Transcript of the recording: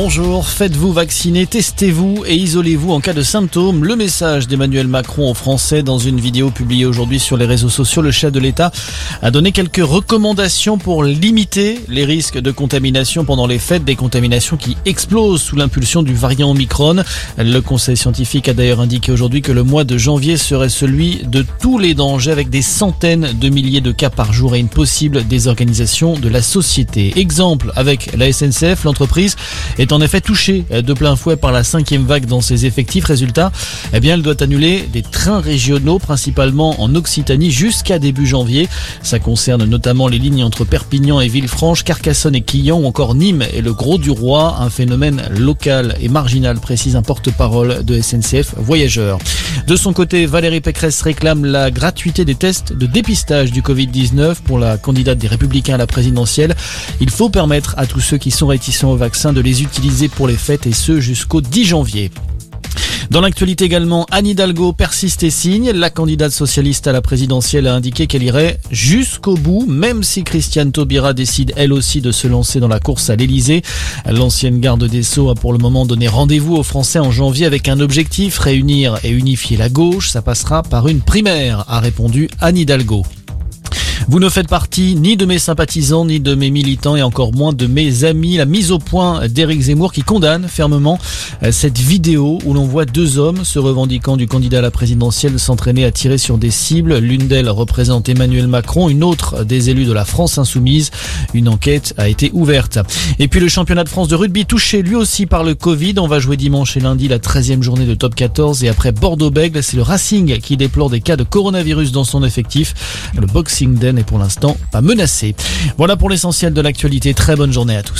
Bonjour, faites-vous vacciner, testez-vous et isolez-vous en cas de symptômes. Le message d'Emmanuel Macron aux Français dans une vidéo publiée aujourd'hui sur les réseaux sociaux. Le chef de l'État a donné quelques recommandations pour limiter les risques de contamination pendant les fêtes, des contaminations qui explosent sous l'impulsion du variant Omicron. Le conseil scientifique a d'ailleurs indiqué aujourd'hui que le mois de janvier serait celui de tous les dangers avec des centaines de milliers de cas par jour et une possible désorganisation de la société. Exemple avec la SNCF, l'entreprise est en effet touchée de plein fouet par la cinquième vague dans ses effectifs. Résultat, eh bien, elle doit annuler des trains régionaux, principalement en Occitanie, jusqu'à début janvier. Ça concerne notamment les lignes entre Perpignan et Villefranche, Carcassonne et Quillan, ou encore Nîmes et le Gros du Roi, un phénomène local et marginal, précise un porte-parole de SNCF Voyageurs. De son côté, Valérie Pécresse réclame la gratuité des tests de dépistage du Covid-19 pour la candidate des Républicains à la présidentielle. Il faut permettre à tous ceux qui sont réticents au vaccin de les utiliser pour les fêtes et ce jusqu'au 10 janvier. Dans l'actualité également, Anne Hidalgo persiste et signe. La candidate socialiste à la présidentielle a indiqué qu'elle irait jusqu'au bout, même si Christiane Taubira décide elle aussi de se lancer dans la course à l'Elysée. L'ancienne garde des Sceaux a pour le moment donné rendez-vous aux Français en janvier avec un objectif, réunir et unifier la gauche. Ça passera par une primaire, a répondu Anne Hidalgo. Vous ne faites partie ni de mes sympathisants, ni de mes militants, et encore moins de mes amis. La mise au point d'Éric Zemmour qui condamne fermement euh, cette vidéo où l'on voit deux hommes se revendiquant du candidat à la présidentielle s'entraîner à tirer sur des cibles. L'une d'elles représente Emmanuel Macron, une autre des élus de la France insoumise. Une enquête a été ouverte. Et puis le championnat de France de rugby touché lui aussi par le Covid. On va jouer dimanche et lundi la 13e journée de top 14 et après Bordeaux-Bègle, c'est le Racing qui déplore des cas de coronavirus dans son effectif. Le Boxing Den n'est pour l'instant pas menacé. Voilà pour l'essentiel de l'actualité. Très bonne journée à tous.